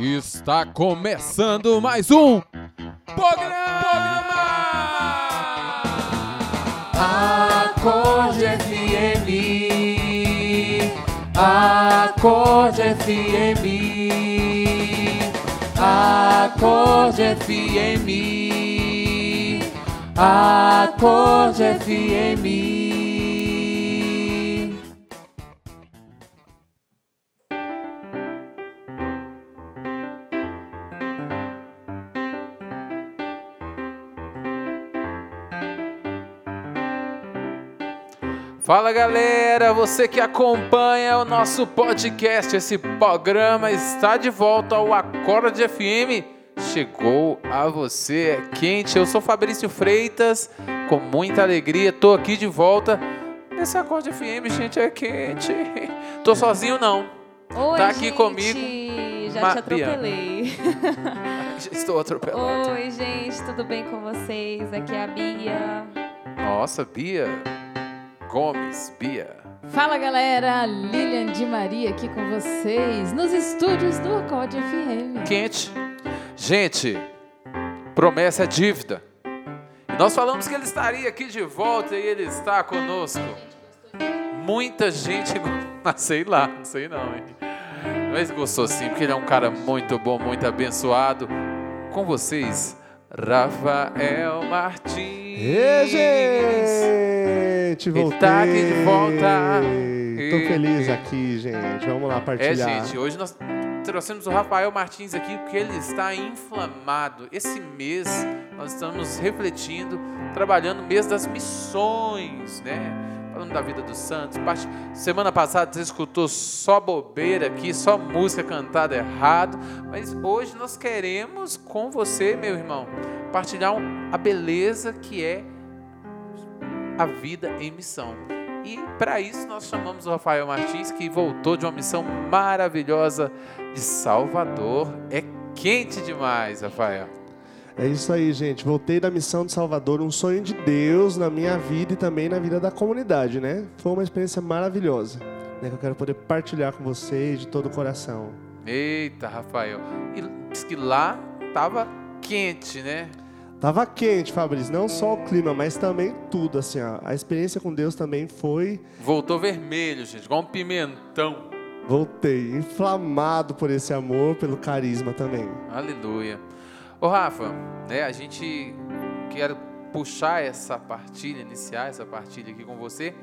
Está começando mais um programa! Acorde FM, Acorde FM, Acorde FM, Acorde FM. Fala galera, você que acompanha o nosso podcast, esse programa está de volta ao Acorde FM. Chegou a você, é quente. Eu sou Fabrício Freitas, com muita alegria, tô aqui de volta. Nesse Acorde FM, gente, é quente. Tô sozinho não. Oi, Tá aqui gente, comigo, Já Ma- te atropelei. Estou atropelado. Oi, gente, tudo bem com vocês? Aqui é a Bia. Nossa, Bia Gomes, Bia. Fala galera, Lilian de Maria aqui com vocês nos estúdios do Acorde FM. quente. Gente, promessa é dívida. E nós falamos que ele estaria aqui de volta e ele está conosco. Muita gente, ah, sei lá, não sei não, hein? Mas gostou sim, porque ele é um cara muito bom, muito abençoado. Com vocês, Rafael Martins. Ê, gente! Ele Voltei! tá aqui de volta. Tô feliz aqui, gente. Vamos lá É, partilhar. gente, hoje nós trouxemos o Rafael Martins aqui porque ele está inflamado. Esse mês nós estamos refletindo, trabalhando mês das missões, né? Falando da vida dos santos. Semana passada você escutou só bobeira aqui, só música cantada errado. Mas hoje nós queremos com você, meu irmão, partilhar a beleza que é a vida em missão. E para isso nós chamamos o Rafael Martins, que voltou de uma missão maravilhosa de Salvador. É quente demais, Rafael. É isso aí, gente. Voltei da missão de Salvador, um sonho de Deus na minha vida e também na vida da comunidade, né? Foi uma experiência maravilhosa, né? Que eu quero poder partilhar com vocês de todo o coração. Eita, Rafael. E diz que lá tava quente, né? Tava quente, Fabrício. Não só o clima, mas também tudo, assim, ó. A experiência com Deus também foi... Voltou vermelho, gente, igual um pimentão. Voltei inflamado por esse amor, pelo carisma também. Aleluia. Ô Rafa, né, a gente quer puxar essa partilha, iniciar essa partilha aqui com você,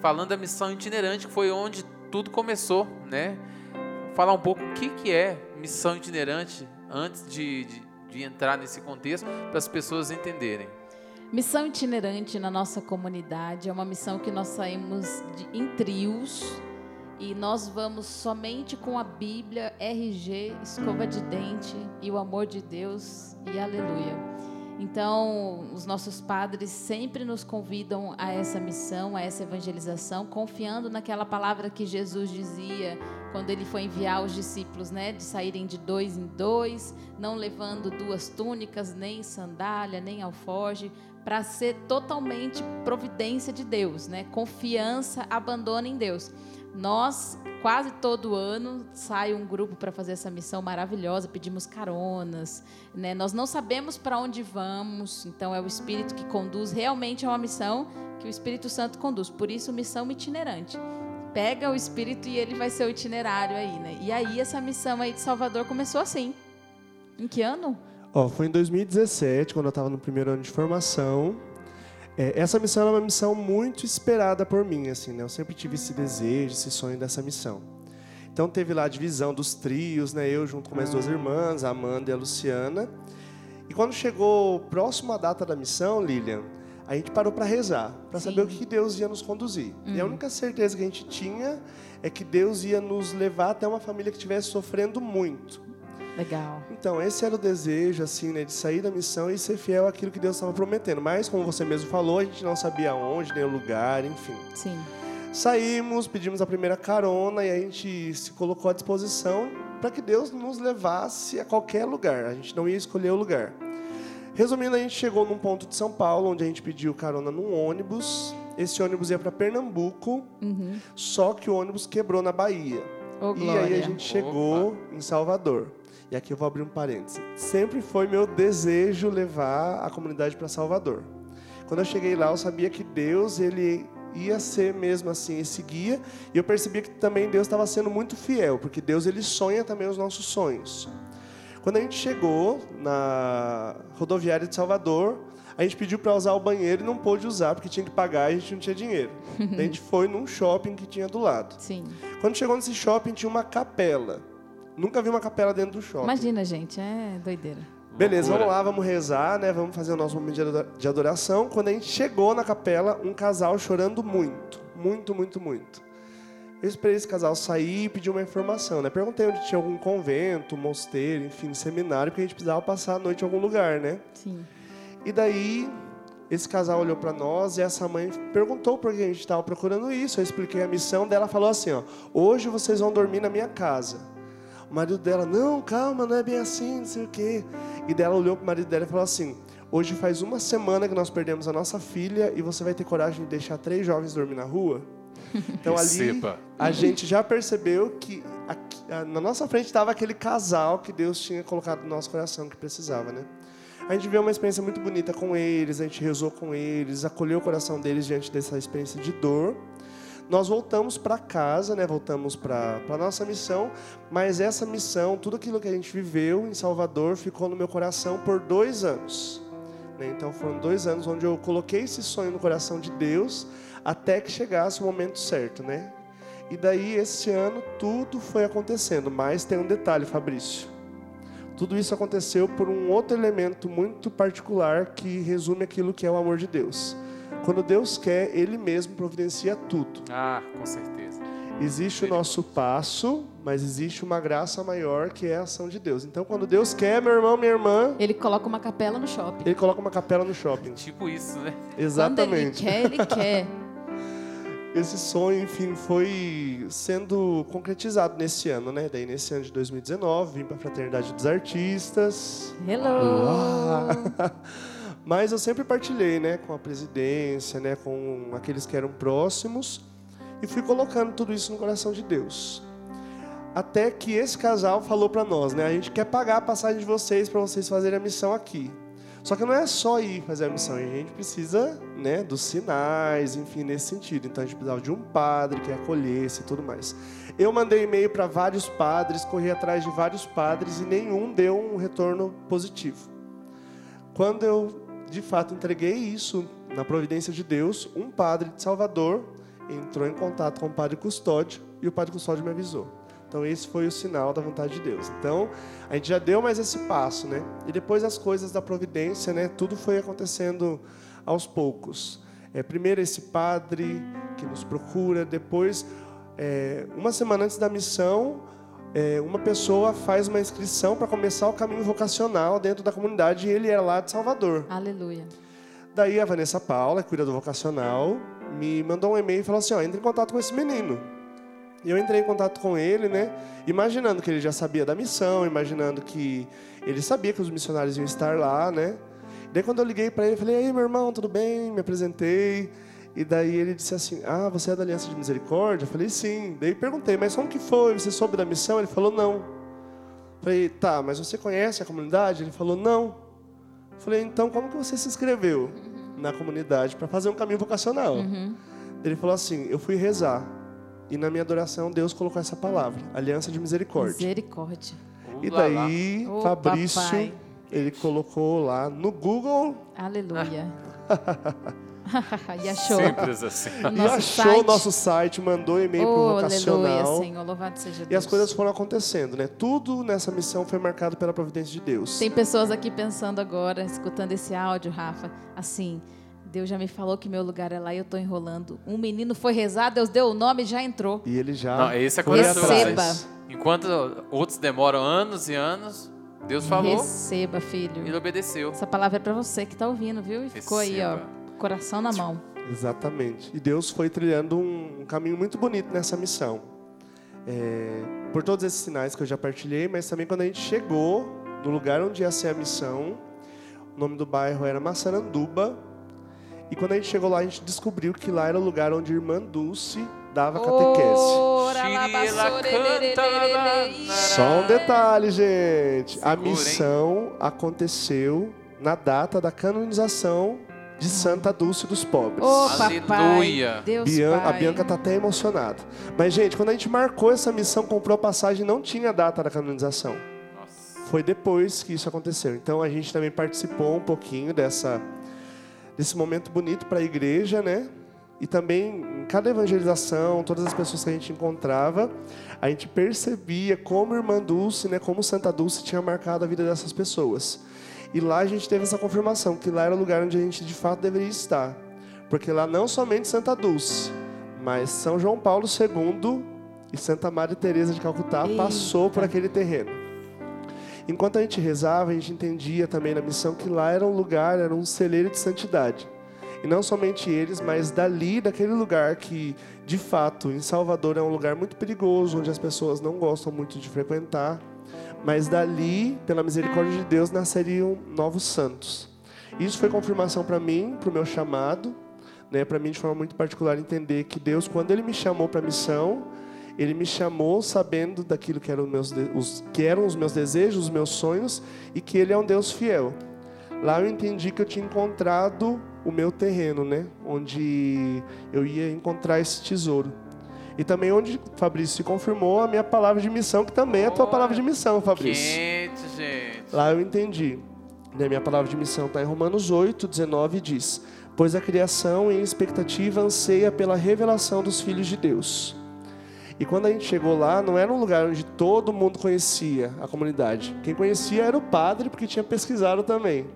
falando da missão itinerante, que foi onde tudo começou, né? Falar um pouco o que, que é missão itinerante antes de, de, de entrar nesse contexto, para as pessoas entenderem. Missão itinerante na nossa comunidade é uma missão que nós saímos de- em trios e nós vamos somente com a Bíblia, RG, escova de dente e o amor de Deus e aleluia. Então, os nossos padres sempre nos convidam a essa missão, a essa evangelização, confiando naquela palavra que Jesus dizia quando ele foi enviar os discípulos, né, de saírem de dois em dois, não levando duas túnicas, nem sandália, nem alforge, para ser totalmente providência de Deus, né? Confiança, abandono em Deus. Nós quase todo ano sai um grupo para fazer essa missão maravilhosa, pedimos caronas, né? Nós não sabemos para onde vamos, então é o Espírito que conduz. Realmente é uma missão que o Espírito Santo conduz. Por isso, missão itinerante. Pega o Espírito e ele vai ser o itinerário aí, né? E aí essa missão aí de Salvador começou assim. Em que ano? Ó, foi em 2017, quando eu estava no primeiro ano de formação. É, essa missão era uma missão muito esperada por mim, assim, né? Eu sempre tive esse desejo, esse sonho dessa missão. Então teve lá a divisão dos trios, né? Eu junto com minhas duas irmãs, a Amanda e a Luciana. E quando chegou próximo à data da missão, Lilian, a gente parou para rezar, para saber o que Deus ia nos conduzir. E a única certeza que a gente tinha é que Deus ia nos levar até uma família que estivesse sofrendo muito. Legal. Então, esse era o desejo, assim, né, de sair da missão e ser fiel àquilo que Deus estava prometendo. Mas, como você mesmo falou, a gente não sabia onde, nem o lugar, enfim. Sim. Saímos, pedimos a primeira carona e a gente se colocou à disposição para que Deus nos levasse a qualquer lugar. A gente não ia escolher o lugar. Resumindo, a gente chegou num ponto de São Paulo, onde a gente pediu carona num ônibus. Esse ônibus ia para Pernambuco, Uhum. só que o ônibus quebrou na Bahia. Ô, E aí a gente chegou em Salvador. E aqui eu vou abrir um parêntese. Sempre foi meu desejo levar a comunidade para Salvador. Quando eu cheguei lá, eu sabia que Deus, ele ia ser mesmo assim esse guia, e eu percebi que também Deus estava sendo muito fiel, porque Deus ele sonha também os nossos sonhos. Quando a gente chegou na rodoviária de Salvador, a gente pediu para usar o banheiro e não pôde usar porque tinha que pagar e a gente não tinha dinheiro. a gente foi num shopping que tinha do lado. Sim. Quando chegou nesse shopping tinha uma capela. Nunca vi uma capela dentro do shopping. Imagina, gente, é doideira. Beleza, Loucura. vamos lá, vamos rezar, né? Vamos fazer o nosso momento de ado- de adoração. Quando a gente chegou na capela, um casal chorando muito, muito, muito, muito. Eu esperei esse casal sair e pedir uma informação, né? Perguntei onde tinha algum convento, mosteiro, enfim, seminário, porque a gente precisava passar a noite em algum lugar, né? Sim. E daí, esse casal olhou para nós e essa mãe perguntou por que a gente estava procurando isso. Eu expliquei a missão dela, falou assim, ó: "Hoje vocês vão dormir na minha casa". O marido dela: "Não, calma, não é bem assim, não sei o quê". E dela olhou para o marido dela e falou assim: "Hoje faz uma semana que nós perdemos a nossa filha e você vai ter coragem de deixar três jovens dormir na rua?" Então ali Receba. a gente já percebeu que aqui- na nossa frente estava aquele casal que Deus tinha colocado no nosso coração que precisava, né? A gente viveu uma experiência muito bonita com eles, a gente rezou com eles, acolheu o coração deles diante dessa experiência de dor. Nós voltamos para casa, né? Voltamos para a nossa missão, mas essa missão, tudo aquilo que a gente viveu em Salvador, ficou no meu coração por dois anos. né? Então foram dois anos onde eu coloquei esse sonho no coração de Deus até que chegasse o momento certo, né? E daí esse ano tudo foi acontecendo, mas tem um detalhe, Fabrício. Tudo isso aconteceu por um outro elemento muito particular que resume aquilo que é o amor de Deus. Quando Deus quer, Ele mesmo providencia tudo. Ah, com certeza. Existe o nosso passo, mas existe uma graça maior que é a ação de Deus. Então, quando Deus quer, meu irmão, minha irmã, Ele coloca uma capela no shopping. Ele coloca uma capela no shopping. Tipo isso, né? Quando ele Exatamente. quer, ele quer. Esse sonho, enfim, foi sendo concretizado nesse ano, né? Daí, nesse ano de 2019, vim para a Fraternidade dos Artistas. Hello! Mas eu sempre partilhei, né, com a presidência, né, com aqueles que eram próximos e fui colocando tudo isso no coração de Deus. Até que esse casal falou para nós, né, a gente quer pagar a passagem de vocês para vocês fazerem a missão aqui. Só que não é só ir fazer a missão, a gente precisa, né, dos sinais, enfim, nesse sentido. Então a gente precisava de um padre que acolhesse e tudo mais. Eu mandei e-mail para vários padres, corri atrás de vários padres e nenhum deu um retorno positivo. Quando eu de fato entreguei isso na providência de Deus, um padre de Salvador entrou em contato com o padre Custódio e o padre Custódio me avisou. Então esse foi o sinal da vontade de Deus. Então a gente já deu mais esse passo, né? E depois as coisas da providência, né? Tudo foi acontecendo aos poucos. É, primeiro esse padre que nos procura, depois é, uma semana antes da missão é, uma pessoa faz uma inscrição para começar o caminho vocacional dentro da comunidade e ele era lá de Salvador. Aleluia. Daí a Vanessa Paula, que cuida do vocacional, me mandou um e-mail e falou assim: ó, entre em contato com esse menino. E eu entrei em contato com ele, né? Imaginando que ele já sabia da missão, imaginando que ele sabia que os missionários iam estar lá, né? Daí quando eu liguei para ele, falei: "Ei, meu irmão, tudo bem?" Me apresentei. E daí ele disse assim: "Ah, você é da Aliança de Misericórdia?" Eu falei: "Sim". Daí perguntei: "Mas como que foi? Você soube da missão?" Ele falou: "Não". Eu falei: "Tá, mas você conhece a comunidade?" Ele falou: "Não". Eu falei: "Então como que você se inscreveu na comunidade para fazer um caminho vocacional?" Ele falou assim: "Eu fui rezar e na minha adoração Deus colocou essa palavra, Aliança de Misericórdia". Misericórdia. E daí, Ô, Fabrício, papai. ele colocou lá no Google Aleluia. e achou. Simples assim. e achou site. o nosso site, mandou e-mail pro Oh, aleluia, vocacional. Senhor. Louvado seja Deus. E as coisas foram acontecendo, né? Tudo nessa missão foi marcado pela providência de Deus. Tem pessoas aqui pensando agora, escutando esse áudio, Rafa, assim, Deus já me falou que meu lugar é lá e eu tô enrolando. Um menino foi rezar, Deus deu o nome e já entrou. E ele já Não, esse é atrás. Enquanto outros demoram anos e anos, Deus falou Receba, e filho. ele obedeceu. Essa palavra é pra você que tá ouvindo, viu? E ficou aí, ó, Receba. Coração na mão. Exatamente. E Deus foi trilhando um, caminho muito bonito nessa missão. É, por todos esses sinais que eu já partilhei, mas também quando a gente chegou no lugar onde ia ser a missão, o nome do bairro era Massaranduba. E quando a gente chegou lá, a gente descobriu que lá era o lugar onde a irmã Dulce dava catequese. Só um detalhe, gente. a missão aconteceu na data da canonização de Santa Dulce dos Pobres. Ô, Aleluia. papai. Deus Bian- Pai. a Bianca tá até emocionada. Mas, gente, quando a gente marcou essa missão, comprou a passagem, não tinha a data da canonização. Nossa. Foi depois que isso aconteceu. Então a gente também participou um pouquinho dessa desse momento bonito para a igreja, né? E também em cada evangelização, todas as pessoas que a gente encontrava, a gente percebia como irmã Dulce, né, como Santa Dulce tinha marcado a vida dessas pessoas. E lá a gente teve essa confirmação que lá era o lugar onde a gente de fato deveria estar. Porque lá não somente Santa Dulce, mas São João Paulo II e Santa Maria Teresa de Calcutá Eita. passou por aquele terreno. Enquanto a gente rezava, a gente entendia também na missão que lá era um lugar, era um celeiro de santidade. E não somente eles, mas dali, daquele lugar que, de fato, em Salvador é um lugar muito perigoso, onde as pessoas não gostam muito de frequentar. Mas dali, pela misericórdia de Deus, nasceriam novos santos. Isso foi confirmação para mim, para o meu chamado, né, para mim de forma muito particular entender que Deus, quando Ele me chamou para a missão, Ele me chamou sabendo daquilo que eram, meus os, que eram os meus desejos, os meus sonhos, e que Ele é um Deus fiel. Lá eu entendi que eu tinha encontrado o meu terreno, né, onde eu ia encontrar esse tesouro. E também onde Fabrício se confirmou a minha palavra de missão, que também é a tua palavra de missão, Fabrício. Quente, gente. Lá eu entendi. Né, minha palavra de missão está em Romanos 8, 19 e diz: Pois a criação em expectativa anseia pela revelação dos filhos de Deus. E quando a gente chegou lá, não era um lugar onde todo mundo conhecia a comunidade. Quem conhecia era o padre, porque tinha pesquisado também.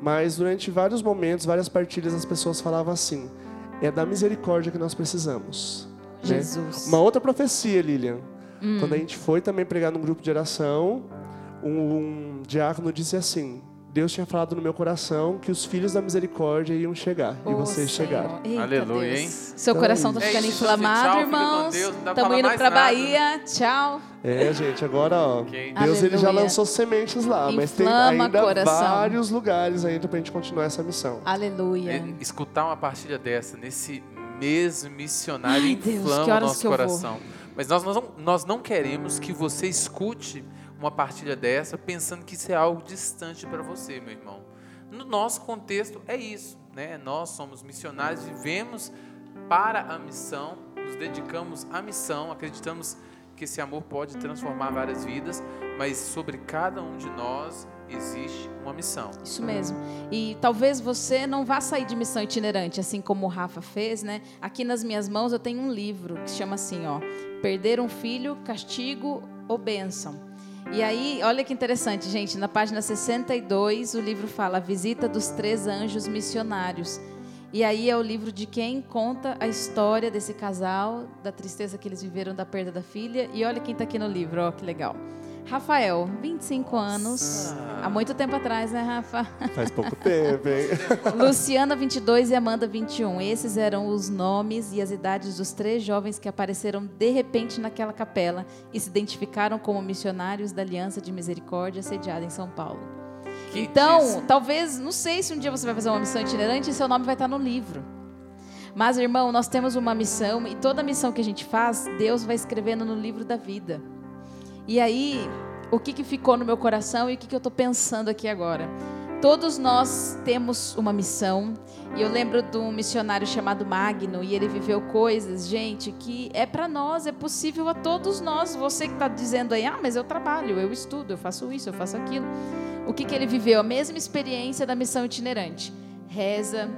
Mas durante vários momentos, várias partilhas, as pessoas falavam assim: é da misericórdia que nós precisamos. Né? Jesus. Uma outra profecia, Lilian. Hum. Quando a gente foi também pregar num grupo de oração, um, um diácono disse assim: Deus tinha falado no meu coração que os filhos da misericórdia iam chegar. e Ô, vocês Senhor. chegaram. Eita, Aleluia, Deus. hein? Seu Então coração tá ficando É isso, inflamado. Tchau, irmãos. Estamos indo nada. Bahia. Tchau. É, gente, agora, ó. Ok. Deus ele já lançou sementes lá, mas tem Inflama ainda coração. vários lugares ainda pra gente continuar essa missão. Aleluia. É, escutar uma partilha dessa nesse mês missionário Ai, Deus, inflama que o nosso coração. Mas nós, nós, não, nós não queremos que você escute uma partilha dessa pensando que isso é algo distante para você, meu irmão. No nosso contexto é isso, né? Nós somos missionários, vivemos para a missão, nos dedicamos à missão, acreditamos que esse amor pode transformar várias vidas, mas sobre cada um de nós existe uma missão. Isso mesmo. E talvez você não vá sair de missão itinerante, assim como o Rafa fez, né? Aqui nas minhas mãos eu tenho um livro que se chama assim, ó, Perder um filho, castigo ou bênção. E aí, olha que interessante, gente, na página 62, o livro fala a visita dos três anjos missionários. E aí é o livro de quem conta a história desse casal, da tristeza que eles viveram da perda da filha. E olha quem está aqui no livro, ó, que legal. Rafael, 25 anos. Há muito tempo atrás, né, Rafa? Faz pouco tempo, hein? Luciana, 22 e Amanda, 21. Esses eram os nomes e as idades dos três jovens que apareceram de repente naquela capela e se identificaram como missionários da Aliança de Misericórdia sediada em São Paulo. Que Então, diz- talvez, não sei se um dia você vai fazer uma missão itinerante e seu nome vai estar no livro. Mas, irmão, nós temos uma missão e toda missão que a gente faz, Deus vai escrevendo no livro da vida. E aí, o que, que ficou no meu coração e o que, que eu estou pensando aqui agora? Todos nós temos uma missão. E eu lembro de um missionário chamado Magno e ele viveu coisas, gente, que é para nós, é possível a todos nós. Você que está dizendo aí, ah, mas eu trabalho, eu estudo, eu faço isso, eu faço aquilo. O que, que ele viveu? A mesma experiência da missão itinerante. Reza,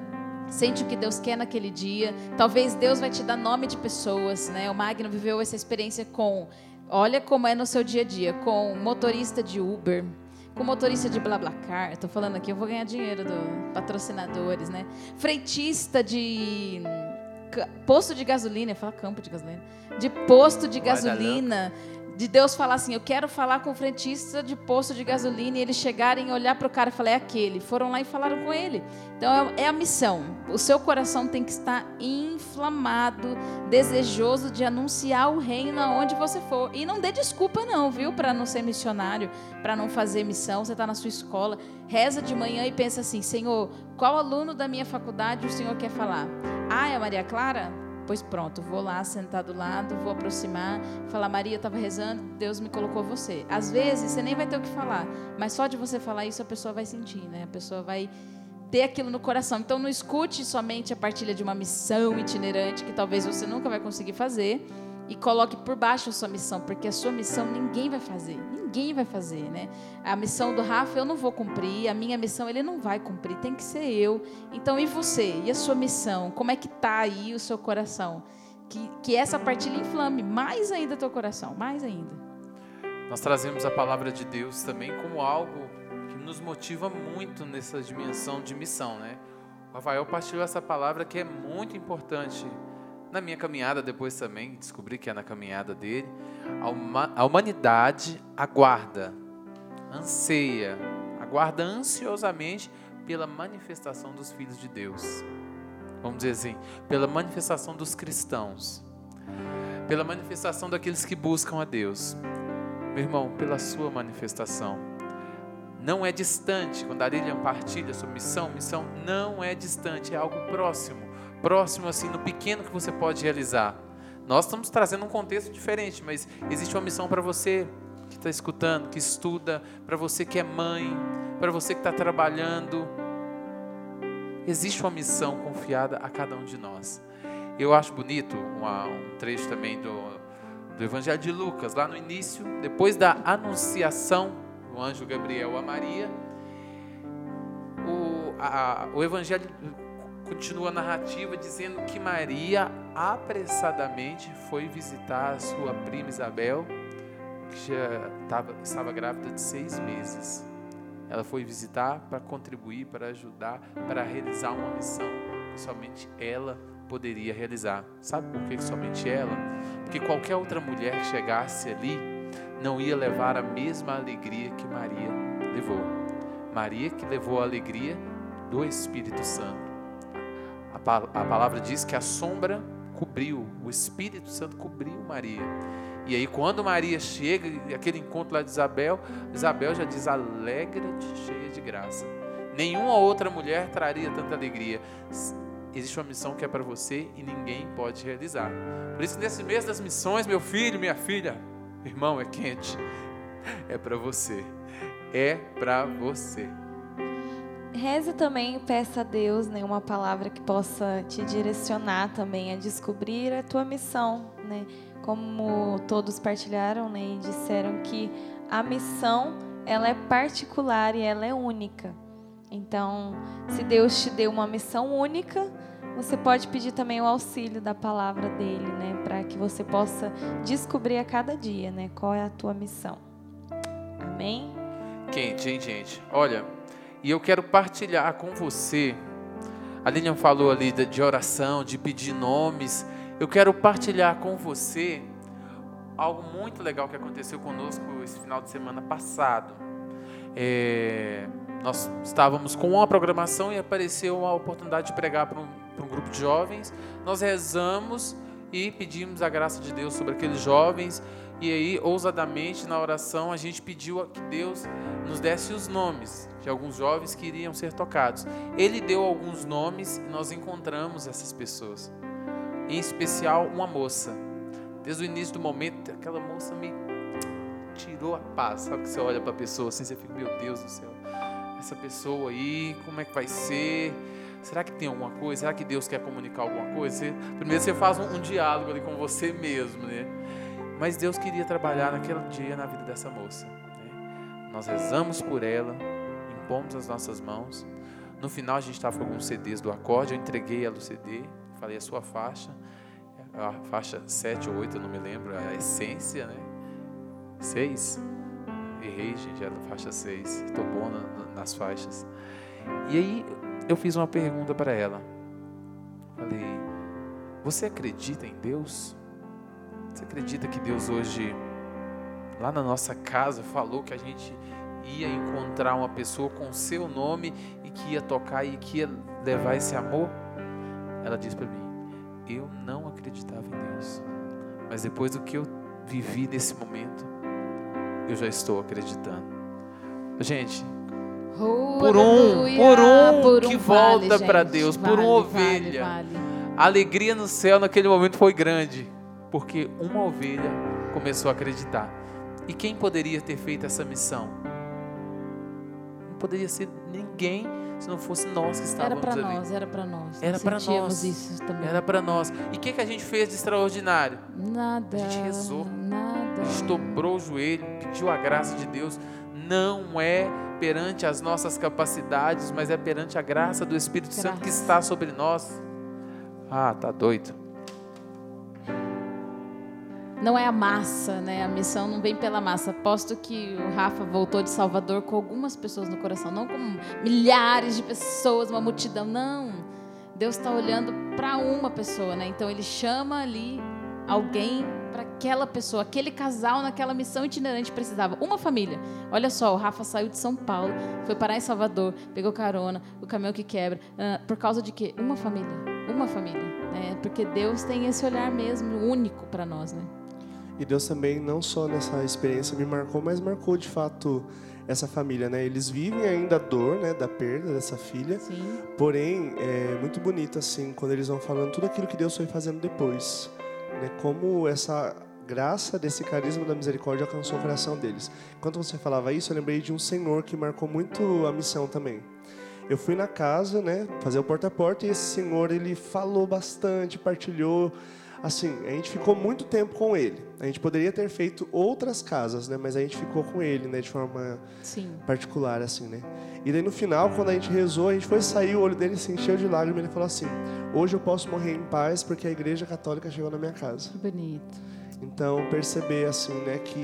sente o que Deus quer naquele dia. Talvez Deus vai te dar nome de pessoas, né? O Magno viveu essa experiência com, olha como é no seu dia a dia, com motorista de Uber, com motorista de BlaBlaCar. Estou falando aqui, eu vou ganhar dinheiro do patrocinadores, né? Freitista de posto de gasolina, eu falo campo de gasolina, de posto de gasolina, de Deus falar assim, eu quero falar com o frentista de posto de gasolina e eles chegarem e olhar para o cara e falar, é aquele. Foram lá e falaram com ele. Então é, é a missão. O seu coração tem que estar inflamado, desejoso de anunciar o reino aonde você for. E não dê desculpa não, viu, para não ser missionário, para não fazer missão. Você está na sua escola, reza de manhã e pensa assim, Senhor, qual aluno da minha faculdade o Senhor quer falar? Ah, é Maria Clara? Pois pronto, vou lá sentar do lado, vou aproximar, falar, Maria, estava rezando, Deus me colocou você. Às vezes você nem vai ter o que falar, mas só de você falar isso a pessoa vai sentir, né? A pessoa vai ter aquilo no coração. Então não escute somente a partilha de uma missão itinerante que talvez você nunca vai conseguir fazer e coloque por baixo a sua missão, porque a sua missão ninguém vai fazer, ninguém vai fazer, né? A missão do Rafa eu não vou cumprir, a minha missão ele não vai cumprir, tem que ser eu. Então e você? E a sua missão? Como é que tá aí o seu coração? Que, que essa partilha inflame mais ainda teu coração, mais ainda. Nós trazemos a palavra de Deus também como algo que nos motiva muito nessa dimensão de missão, né? O Rafael partilhou essa palavra que é muito importante na minha caminhada depois também, descobri que é na caminhada dele, a humanidade aguarda, anseia, aguarda ansiosamente pela manifestação dos filhos de Deus. Vamos dizer assim, pela manifestação dos cristãos, pela manifestação daqueles que buscam a Deus. Meu irmão, pela sua manifestação. Não é distante, quando a Lilian partilha sobre missão, missão não é distante, é algo próximo próximo, assim, no pequeno que você pode realizar. Nós estamos trazendo um contexto diferente, mas existe uma missão para você que está escutando, que estuda, para você que é mãe, para você que está trabalhando. Existe uma missão confiada a cada um de nós. Eu acho bonito uma, um trecho também do, do Evangelho de Lucas, lá no início, depois da anunciação do anjo Gabriel a Maria. O, a, o Evangelho continua a narrativa dizendo que Maria apressadamente foi visitar a sua prima Isabel, que já estava, estava grávida de seis meses. Ela foi visitar para contribuir, para ajudar, para realizar uma missão que somente ela poderia realizar. Sabe por que somente ela? Porque qualquer outra mulher que chegasse ali não ia levar a mesma alegria que Maria levou. Maria que levou a alegria do Espírito Santo. A palavra diz que a sombra cobriu, o Espírito Santo cobriu Maria. E aí, quando Maria chega, aquele encontro lá de Isabel, Isabel já diz: Alegra-te, cheia de graça. Nenhuma outra mulher traria tanta alegria. Existe uma missão que é para você e ninguém pode realizar. Por isso, nesse mês das missões, meu filho, minha filha, irmão, é quente. É para você. É para você. Reze também peça a Deus né, uma palavra que possa te direcionar também a descobrir a tua missão, né? Como todos partilharam né, e disseram que a missão ela é particular e ela é única. Então, se Deus te deu uma missão única, você pode pedir também o auxílio da palavra dele, né, para que você possa descobrir a cada dia, né, qual é a tua missão. Amém? Quente, hein, gente? Olha, e eu quero partilhar com você. A Lilian falou ali de oração, de pedir nomes. Eu quero partilhar com você algo muito legal que aconteceu conosco esse final de semana passado. É, nós estávamos com uma programação e apareceu a oportunidade de pregar para um, para um grupo de jovens. Nós rezamos e pedimos a graça de Deus sobre aqueles jovens. E aí, ousadamente, na oração, a gente pediu que Deus nos desse os nomes de alguns jovens que iriam ser tocados. Ele deu alguns nomes e nós encontramos essas pessoas. Em especial, uma moça. Desde o início do momento, aquela moça me tirou a paz. Sabe que você olha para a pessoa assim, você fica, meu Deus do céu, essa pessoa aí, como é que vai ser? Será que tem alguma coisa? Será que Deus quer comunicar alguma coisa? Você, primeiro você faz um, um diálogo ali com você mesmo, né? Mas Deus queria trabalhar naquele dia na vida dessa moça. Né? Nós rezamos por ela, impomos as nossas mãos. No final a gente estava com alguns CDs do acorde, eu entreguei ela o CD, falei a sua faixa, a faixa 7 ou 8, eu não me lembro, a essência, né? 6? Errei, gente, era faixa 6. Estou bom na, nas faixas. E aí eu fiz uma pergunta para ela. Falei: Você acredita em Deus? Você acredita que Deus hoje, lá na nossa casa, falou que a gente ia encontrar uma pessoa com seu nome e que ia tocar e que ia levar esse amor? Ela disse para mim: Eu não acreditava em Deus, mas depois do que eu vivi nesse momento, eu já estou acreditando. Gente, por um, por um, por um que volta para Deus, vale, por uma ovelha. Vale, vale A alegria no céu naquele momento foi grande, porque uma ovelha começou a acreditar. E quem poderia ter feito essa missão? Não poderia ser ninguém se não fosse nós que Era estávamos para ali. nós, era para nós. Era pra Sentíamos nós. isso também. Era para nós. E o que, que a gente fez de extraordinário? Nada. A gente rezou. Nada. A gente dobrou o joelho, pediu a graça de Deus. Não é perante as nossas capacidades, mas é perante a graça do Espírito Santo que Graça. está sobre nós. Ah, tá doido. Não é a massa, né? A missão não vem pela massa. Aposto que o Rafa voltou de Salvador com algumas pessoas no coração, não com milhares de pessoas, uma multidão. Não. Deus está olhando para uma pessoa, né? Então ele chama ali alguém para aquela pessoa, aquele casal naquela missão itinerante precisava. Uma família. Olha só, o Rafa saiu de São Paulo, foi parar em Salvador, pegou carona, o caminhão que quebra. ah, por causa de quê? Uma família. Uma família. Né? Porque Deus tem esse olhar mesmo único para nós, né? E Deus também, não só nessa experiência me marcou, mas marcou de fato essa família, né? Eles vivem ainda a dor, né, da perda dessa filha. Sim. Porém, é muito bonito assim quando eles vão falando tudo aquilo que Deus foi fazendo depois, né? Como essa graça desse carisma da misericórdia alcançou o coração deles. Enquanto você falava isso, eu lembrei de um senhor que marcou muito a missão também. Eu fui na casa, né, fazer o porta a porta e esse senhor ele falou bastante, partilhou. Assim, a gente ficou muito tempo com ele. A gente poderia ter feito outras casas, né, mas a gente ficou com ele, né, de forma Sim. particular, assim, né? E daí no final, quando a gente rezou, a gente foi sair, o olho dele se encheu de lágrimas e ele falou assim: Hoje eu posso morrer em paz porque a igreja católica chegou na minha casa. Que bonito. Então, perceber, assim, né, que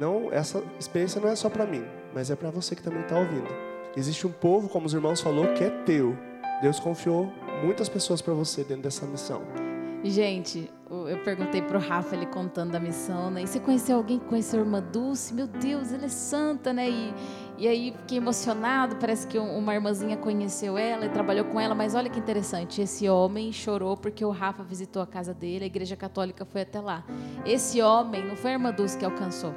não, essa experiência não é só para mim, mas é para você que também está ouvindo. Existe um povo, como os irmãos falou, que é teu. Deus confiou muitas pessoas para você dentro dessa missão. Gente, eu perguntei pro Rafa, ele contando da missão, né? E você conheceu alguém que conheceu a irmã Dulce? Meu Deus, ela é santa, né? E, e aí fiquei emocionado, parece que um- uma irmãzinha conheceu ela e trabalhou com ela, mas olha que interessante, esse homem chorou porque o Rafa visitou a casa dele, a igreja católica foi até lá. Esse homem não foi a irmã Dulce que alcançou,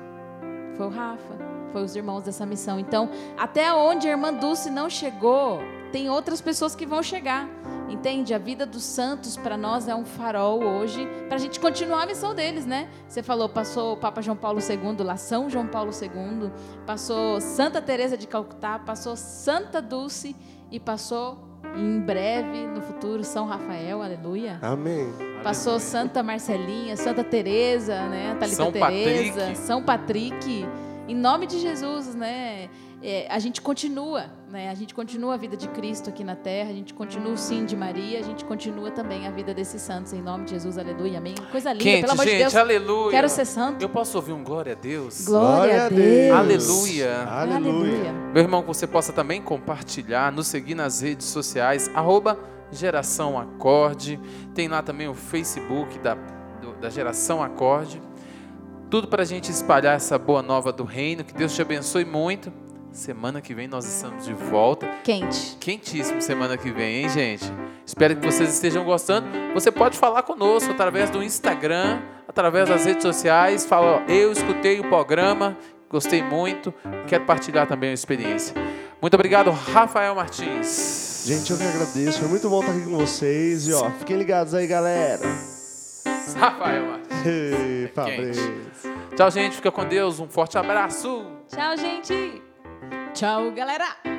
foi o Rafa, foi os irmãos dessa missão. Então, até onde a irmã Dulce não chegou, tem outras pessoas que vão chegar. Entende? A vida dos santos para nós é um farol hoje para a gente continuar a missão deles, né? Você falou, passou o Papa João Paulo II, lá São João Paulo II, passou Santa Teresa de Calcutá, passou Santa Dulce e passou em breve, no futuro, São Rafael, aleluia. Amém. Passou Santa Marcelinha, Santa Teresa, né? Talita São Teresa, Patrick. São Patrick. Em nome de Jesus, né? É, a gente continua, né? A gente continua a vida de Cristo aqui na Terra. A gente continua o sim de Maria. A gente continua também a vida desses santos. Em nome de Jesus, aleluia, amém. Coisa linda, Quente, pelo amor gente, de Deus. aleluia. Quero ser santo. Eu posso ouvir um glória a Deus? Glória, a Deus. Aleluia. Aleluia. Meu irmão, que você possa também compartilhar, nos seguir nas redes sociais, arroba Geração Acorde. Tem lá também o Facebook da, do- da Geração Acorde. Tudo para a gente espalhar essa boa nova do reino. Que Deus te abençoe muito. Semana que vem nós estamos de volta. Quente. Quentíssimo semana que vem, hein, gente? Espero que vocês estejam gostando. Você pode falar conosco através do Instagram, através das redes sociais. Fala, ó, eu escutei o programa, gostei muito, quero partilhar também a experiência. Muito obrigado, Rafael Martins. Gente, eu que agradeço. Foi muito bom estar aqui com vocês. E ó, fiquem ligados aí, galera. Rafael Martins. Ei. Fabrício. Tchau, gente. Fica com Deus. Um forte abraço. Tchau, gente! Tchau, galera.